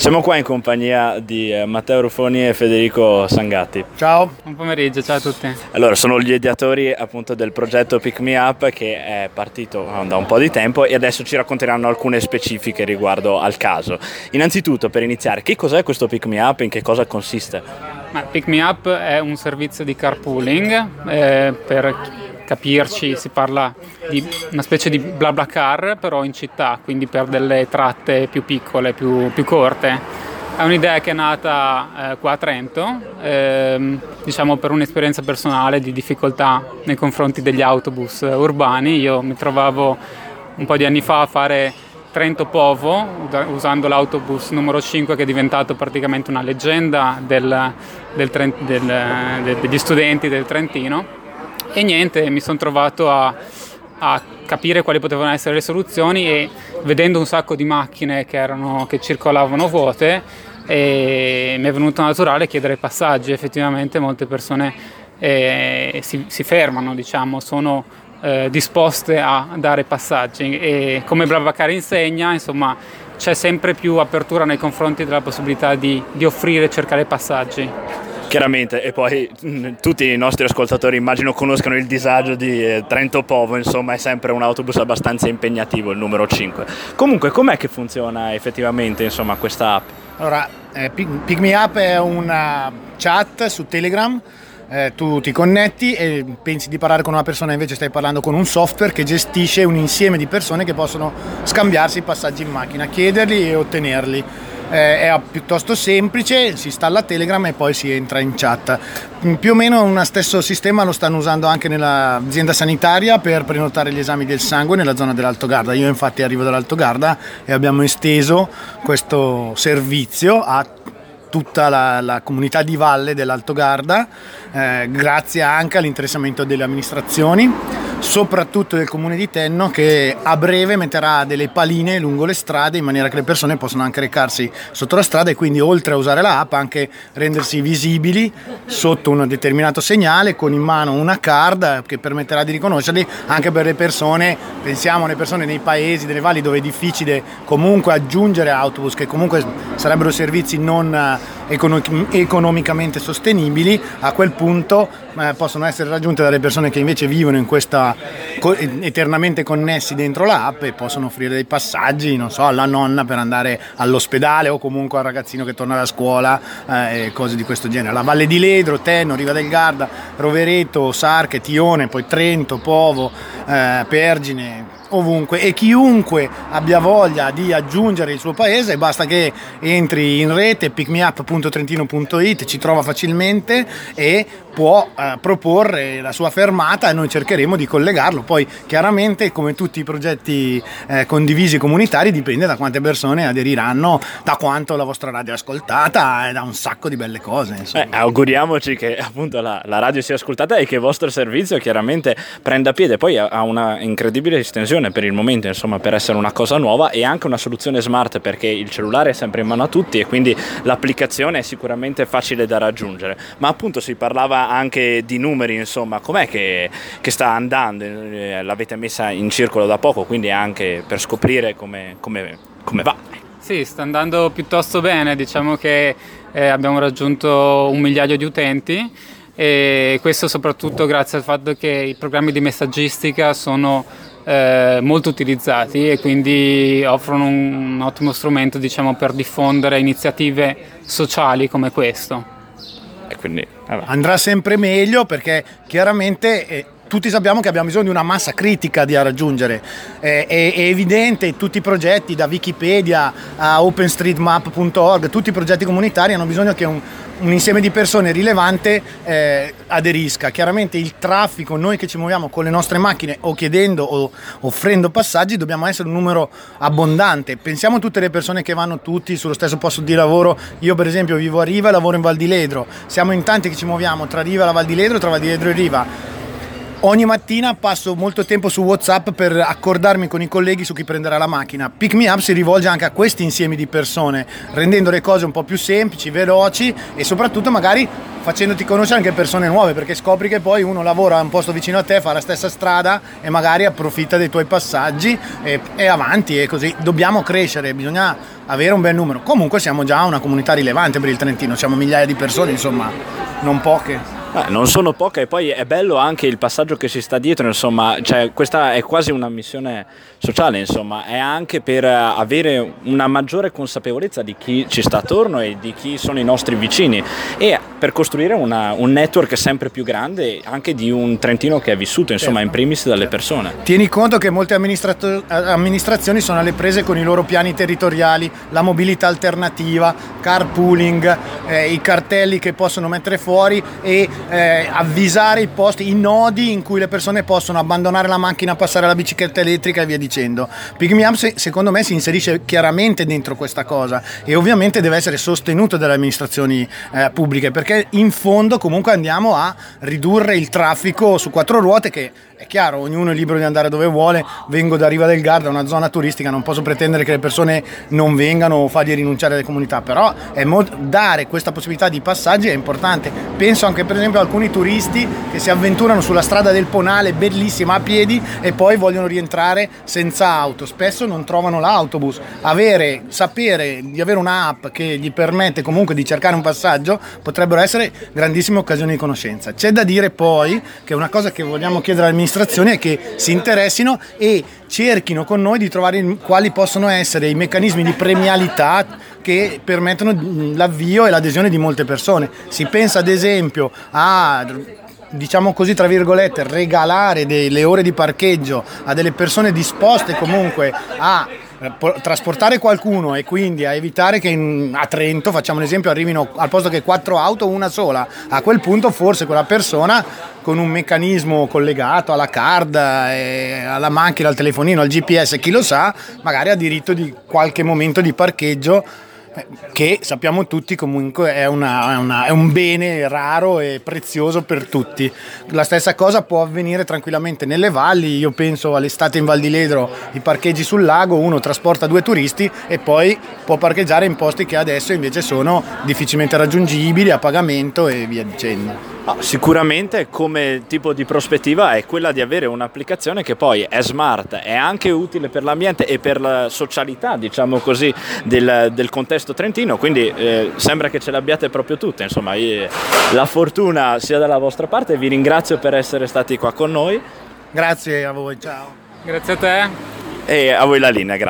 Siamo qua in compagnia di eh, Matteo Ruffoni e Federico Sangatti. Ciao. Buon pomeriggio, ciao a tutti. Allora, sono gli ideatori appunto del progetto Pick Me Up che è partito eh, da un po' di tempo e adesso ci racconteranno alcune specifiche riguardo al caso. Innanzitutto, per iniziare, che cos'è questo Pick Me Up e in che cosa consiste? Ma Pick Me Up è un servizio di carpooling eh, per capirci si parla di una specie di BlaBlaCar però in città, quindi per delle tratte più piccole, più, più corte. È un'idea che è nata eh, qua a Trento, ehm, diciamo per un'esperienza personale di difficoltà nei confronti degli autobus urbani. Io mi trovavo un po' di anni fa a fare Trento-Povo usando l'autobus numero 5 che è diventato praticamente una leggenda del, del, del, degli studenti del Trentino e niente, mi sono trovato a, a, capire quali potevano essere le soluzioni e vedendo un sacco di macchine che, erano, che circolavano vuote e mi è venuto naturale chiedere passaggi, effettivamente molte persone eh, si, si, fermano, diciamo, sono eh, disposte a dare passaggi e come Blablacar insegna, insomma, c'è sempre più apertura nei confronti della possibilità di, di offrire e cercare passaggi. Chiaramente, e poi mm, tutti i nostri ascoltatori immagino conoscano il disagio di eh, Trento Povo, insomma è sempre un autobus abbastanza impegnativo il numero 5. Comunque com'è che funziona effettivamente insomma, questa app? Allora, eh, Pick Me Up è una chat su Telegram eh, tu ti connetti e pensi di parlare con una persona, invece stai parlando con un software che gestisce un insieme di persone che possono scambiarsi i passaggi in macchina, chiederli e ottenerli è piuttosto semplice, si installa Telegram e poi si entra in chat. Mm, più o meno uno stesso sistema lo stanno usando anche nell'azienda sanitaria per prenotare gli esami del sangue nella zona dell'Alto Garda. Io infatti arrivo dall'Alto Garda e abbiamo esteso questo servizio a tutta la, la, comunità di valle dell'Alto Garda, eh, grazie anche all'interessamento delle amministrazioni soprattutto del comune di Tenno che a breve metterà delle paline lungo le strade in maniera che le persone possano anche recarsi sotto la strada e quindi oltre a usare l'app anche rendersi visibili sotto un determinato segnale con in mano una card che permetterà di riconoscerli anche per le persone, pensiamo alle persone nei paesi, delle valli dove è difficile comunque aggiungere autobus che comunque sarebbero servizi non economicamente sostenibili, a quel punto eh, possono essere raggiunte dalle persone che invece vivono in questa eternamente connessi dentro l'app e possono offrire dei passaggi, non so, alla nonna per andare all'ospedale o comunque al ragazzino che torna da scuola eh, e cose di questo genere. La Valle di Ledro, Tenno, Riva del Garda, Rovereto, Sarche, Tione, poi Trento, Povo, eh, Pergine, ovunque e chiunque abbia voglia di aggiungere il suo paese basta che entri in rete pickmeup.trentino.it ci trova facilmente e può eh, proporre la sua fermata e noi cercheremo di collegarlo. Poi chiaramente come tutti i progetti eh, condivisi comunitari dipende da quante persone aderiranno da quanto la vostra radio è ascoltata e da un sacco di belle cose eh, auguriamoci che appunto la, la, radio sia ascoltata e che il vostro servizio chiaramente prenda piede. Poi ha una incredibile estensione per il momento, insomma, per essere una cosa nuova e anche una soluzione smart perché il cellulare è sempre in mano a tutti e quindi l'applicazione è sicuramente facile da raggiungere. Ma appunto si parlava anche di numeri, insomma, com'è che, che sta andando? Eh, l'avete messa in circolo da poco, quindi anche per scoprire come, come, come va. Sì, sta andando piuttosto bene, diciamo che eh, abbiamo raggiunto un migliaio di utenti e questo soprattutto grazie al fatto che i programmi di messaggistica sono eh, molto utilizzati e quindi offrono un, un ottimo strumento diciamo, per diffondere iniziative sociali come questo. Quindi, Andrà sempre meglio perché chiaramente... Tutti sappiamo che abbiamo bisogno di una massa critica da raggiungere. Eh, è, è, evidente, tutti i progetti, da Wikipedia a openstreetmap.org, tutti i progetti comunitari hanno bisogno che un, un insieme di persone rilevante eh, aderisca. Chiaramente il traffico, noi che ci muoviamo con le nostre macchine o chiedendo o offrendo passaggi, dobbiamo essere un numero abbondante. Pensiamo a tutte le persone che vanno tutti sullo stesso posto di lavoro. Io per esempio vivo a Riva e lavoro in Val di Ledro. Siamo in tanti che ci muoviamo tra Riva e la Val di Ledro, tra Val di Ledro e Riva ogni mattina passo molto tempo su WhatsApp per accordarmi con i colleghi su chi prenderà la macchina. Pick Me Up si rivolge anche a questi insiemi di persone, rendendo le cose un po' più semplici, veloci e soprattutto magari facendoti conoscere anche persone nuove, perché scopri che poi uno lavora a un posto vicino a te, fa la stessa strada e magari approfitta dei tuoi passaggi e, e avanti e così. Dobbiamo crescere, bisogna avere un bel numero. Comunque siamo già una comunità rilevante per il Trentino, siamo migliaia di persone, insomma, non poche. Eh, non sono poche e poi è bello anche il passaggio che si sta dietro, insomma, cioè, questa è quasi una missione sociale, insomma, è anche per avere una maggiore consapevolezza di chi ci sta attorno e di chi sono i nostri vicini. E per costruire una, un network sempre più grande anche di un Trentino che è vissuto, insomma, certo. in primis dalle persone. Tieni conto che molte amministrazioni sono alle prese con i loro piani territoriali, la mobilità alternativa, carpooling, eh, i cartelli che possono mettere fuori e eh, avvisare i posti, i nodi in cui le persone possono abbandonare la macchina, passare alla bicicletta elettrica e via dicendo. Me Up secondo me si inserisce chiaramente dentro questa cosa e ovviamente deve essere sostenuto dalle amministrazioni eh, pubbliche perché in fondo comunque andiamo a ridurre il traffico su quattro ruote che è chiaro, ognuno è libero di andare dove vuole, vengo da Riva del Garda, una zona turistica, non posso pretendere che le persone non vengano o fargli rinunciare alle comunità, però molto, dare questa possibilità di passaggi è importante. Penso anche per esempio a alcuni turisti che si avventurano sulla strada del Ponale, bellissima a piedi, e poi vogliono rientrare senza auto, spesso non trovano l'autobus. Avere, sapere di avere un'app che gli permette comunque di cercare un passaggio potrebbero essere grandissime occasioni di conoscenza. C'è da dire poi che una cosa che vogliamo chiedere al Ministro amministrazioni è che si interessino e cerchino con noi di trovare quali possono essere i meccanismi di premialità che permettono l'avvio e l'adesione di molte persone. Si pensa ad esempio a diciamo così tra virgolette regalare delle ore di parcheggio a delle persone disposte comunque a trasportare qualcuno e quindi a evitare che in, a Trento, facciamo un esempio, arrivino al posto che quattro auto una sola. A quel punto forse quella persona con un meccanismo collegato alla card, alla macchina, al telefonino, al GPS, chi lo sa, magari ha diritto di qualche momento di parcheggio che sappiamo tutti comunque è, una, è, una, è, un bene raro e prezioso per tutti. La stessa cosa può avvenire tranquillamente nelle valli, io penso all'estate in Val di Ledro, i parcheggi sul lago, uno trasporta due turisti e poi può parcheggiare in posti che adesso invece sono difficilmente raggiungibili a pagamento e via dicendo. Ah, sicuramente come tipo di prospettiva è quella di avere un'applicazione che poi è smart, è anche utile per l'ambiente e per la socialità, diciamo così, del, del contesto trentino, quindi eh, sembra che ce l'abbiate proprio tutte, insomma io, la fortuna sia dalla vostra parte, vi ringrazio per essere stati qua con noi. Grazie a voi, ciao. Grazie a te. E a voi la linea, grazie.